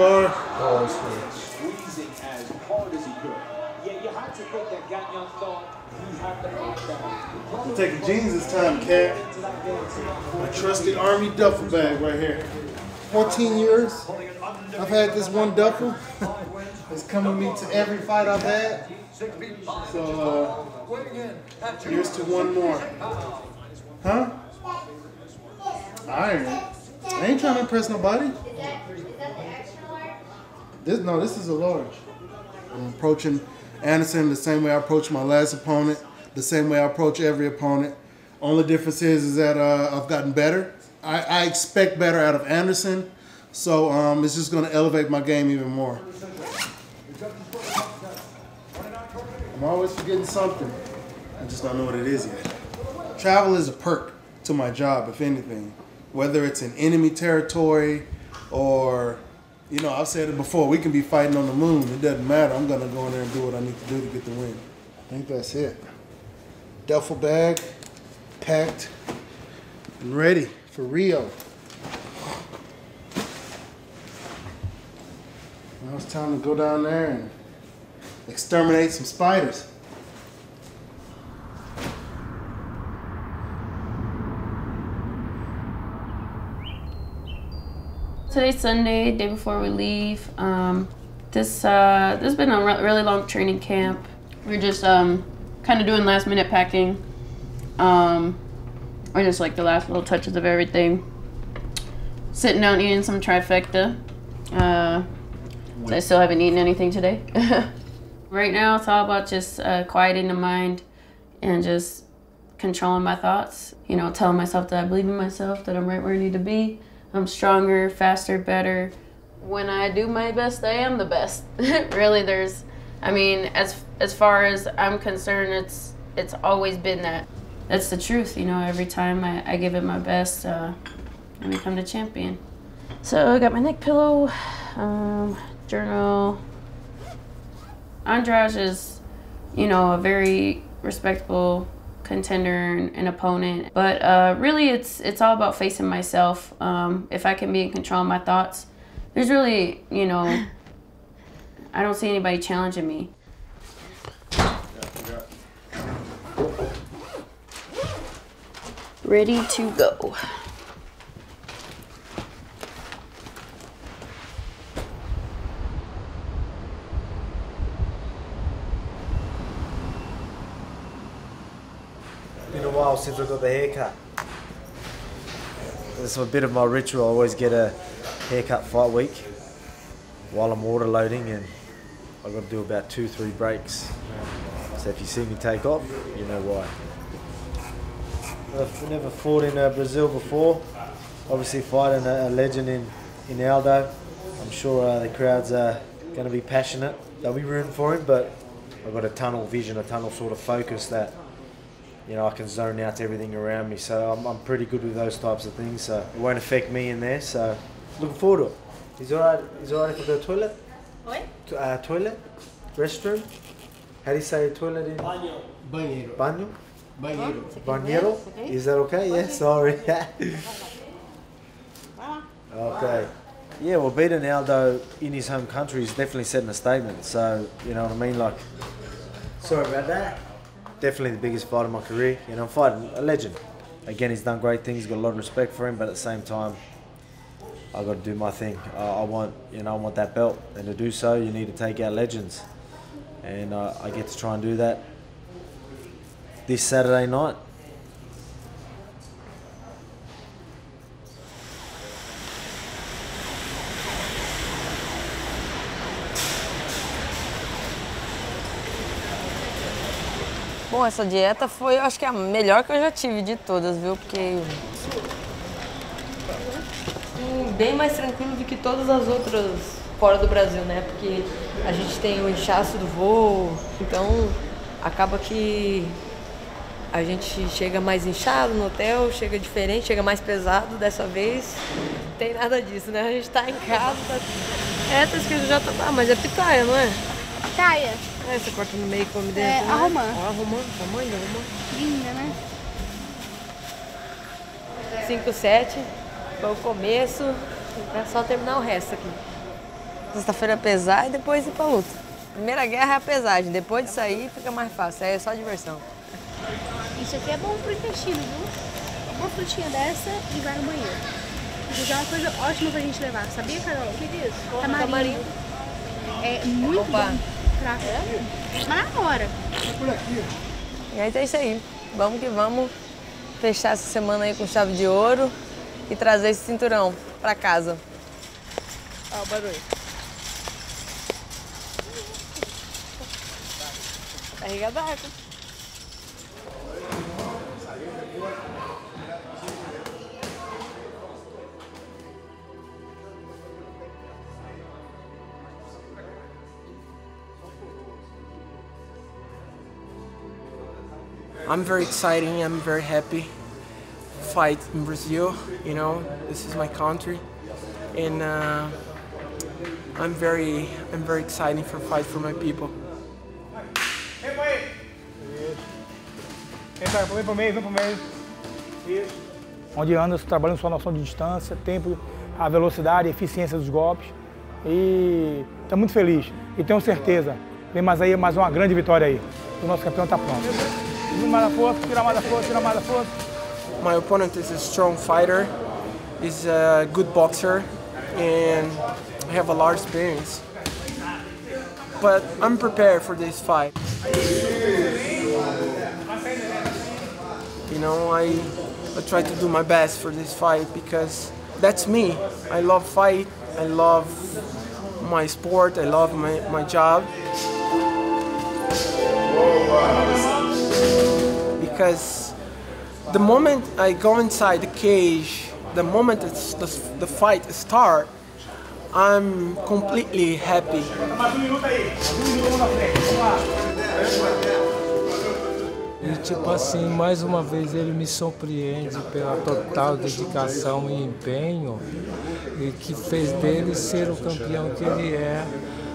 bar. Oh, squeezing as hard as he could. Yeah, you had to think that thought. I'm taking jeans this time, Cat. My trusty army duffel bag right here. 14 years. I've had this one duffel. It's come with me to every fight I've had. So, uh, here's to one more. Huh? Iron. I ain't trying to impress nobody. This no, this is a large. I'm approaching Anderson the same way I approached my last opponent, the same way I approach every opponent. Only difference is, is that uh, I've gotten better. I, I, expect better out of Anderson, so um, it's just going to elevate my game even more. I'm always forgetting something. I just don't know what it is yet. Travel is a perk to my job, if anything. Whether it's in enemy territory or, you know, I've said it before, we can be fighting on the moon. It doesn't matter. I'm to go in there and do what I need to do to get the win. I think that's it. Duffel bag, packed, and ready for Rio. Now it's time to go down there and exterminate some spiders. Today's Sunday, day before we leave. Um, this uh, this has been a re really long training camp. We're just um, kind of doing last minute packing, um, or just like the last little touches of everything. Sitting down eating some trifecta. Uh, I still haven't eaten anything today. right now, it's all about just uh, quieting the mind and just controlling my thoughts. You know, telling myself that I believe in myself, that I'm right where I need to be I'm stronger, faster, better. When I do my best, I am the best. really, there's, I mean, as as far as I'm concerned, it's it's always been that. That's the truth, you know. Every time I, I give it my best, uh, I become the champion. So I got my neck pillow, um, journal. Andrade is, you know, a very respectable contender and an opponent. But uh, really, it's it's all about facing myself. Um, if I can be in control of my thoughts, there's really, you know, I don't see anybody challenging me. Ready to go. While since I got the haircut. It's a bit of my ritual. I always get a haircut fight week while I'm water loading, and I've got to do about two, three breaks. So if you see me take off, you know why. I've never fought in uh, Brazil before. Obviously, fighting a, a legend in, in Aldo. I'm sure uh, the crowds are going to be passionate. They'll be rooting for him, but I've got a tunnel vision, a tunnel sort of focus that you know, I can zone out to everything around me. So I'm, I'm pretty good with those types of things. So it won't affect me in there. So looking forward to it. Is it alright? Is it alright for the toilet? What? To, uh, toilet, restroom. How do you say toilet in? Baño. Bañero. Baño. Bañero. Bañero. Is that okay? Yeah. Sorry. okay. Yeah, well, beating Aldo in his home country is definitely setting a statement. So, you know what I mean? Like, sorry about that definitely the biggest fight of my career. You know, I'm fighting a legend. Again, he's done great things. Got a lot of respect for him, but at the same time, I got to do my thing. Uh, I want, you know, I want that belt, and to do so, you need to take out legends, and uh, I get to try and do that this Saturday night. Bom, essa dieta foi, eu acho que a melhor que eu já tive de todas, viu? Porque. Bem mais tranquilo do que todas as outras fora do Brasil, né? Porque a gente tem o inchaço do voo, então acaba que a gente chega mais inchado no hotel, chega diferente, chega mais pesado dessa vez. Não tem nada disso, né? A gente tá em casa, tá... É, tá escrito já. Ah, mas é pitaia, não é? Pitaia. É, você corta no meio e come dentro. É, né? a romã. Ó, a romã, tamanho. Linda, né? 5, 7. Foi o começo. É só terminar o resto aqui. Sexta-feira pesar e depois ir pra luta. Primeira guerra é a pesagem, depois disso aí fica mais fácil, aí é só diversão. Isso aqui é bom pro intestino, viu? Uma frutinha dessa e vai no banheiro. Isso aqui é uma coisa ótima pra gente levar, sabia, Carol? O que é isso? Tamarindo. É muito Opa. bom pra... Mas na hora. E aí é isso aí. Vamos que vamos fechar essa semana aí com chave de ouro e trazer esse cinturão pra casa. Ó, o barulho. Barriga d'água. I'm very exciting. I'm very happy. Fight in Brazil. You know, this is my country, and uh, I'm very, I'm very excited for fight for my people. Vem, pro meio, vem pro meio. Isso. Onde Anderson trabalhando sua noção de distância, tempo, a velocidade, a eficiência dos golpes. E está muito feliz. E tenho certeza, vem mais aí, mais uma grande vitória aí. O nosso campeão está pronto. My opponent is a strong fighter. He's a good boxer, and I have a of experience. But I'm prepared for this fight. You know, I, I try to do my best for this fight because that's me. I love fight. I love my sport. I love my, my job. Because the moment I go inside the cage, the moment the, the fight start, I'm completely happy. E tipo assim, mais uma vez ele me surpreende pela total dedicação e empenho e que fez dele ser o campeão que ele é.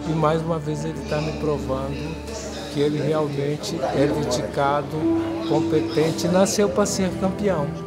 E mais uma vez ele está me provando que ele realmente é dedicado, competente e nasceu para ser campeão.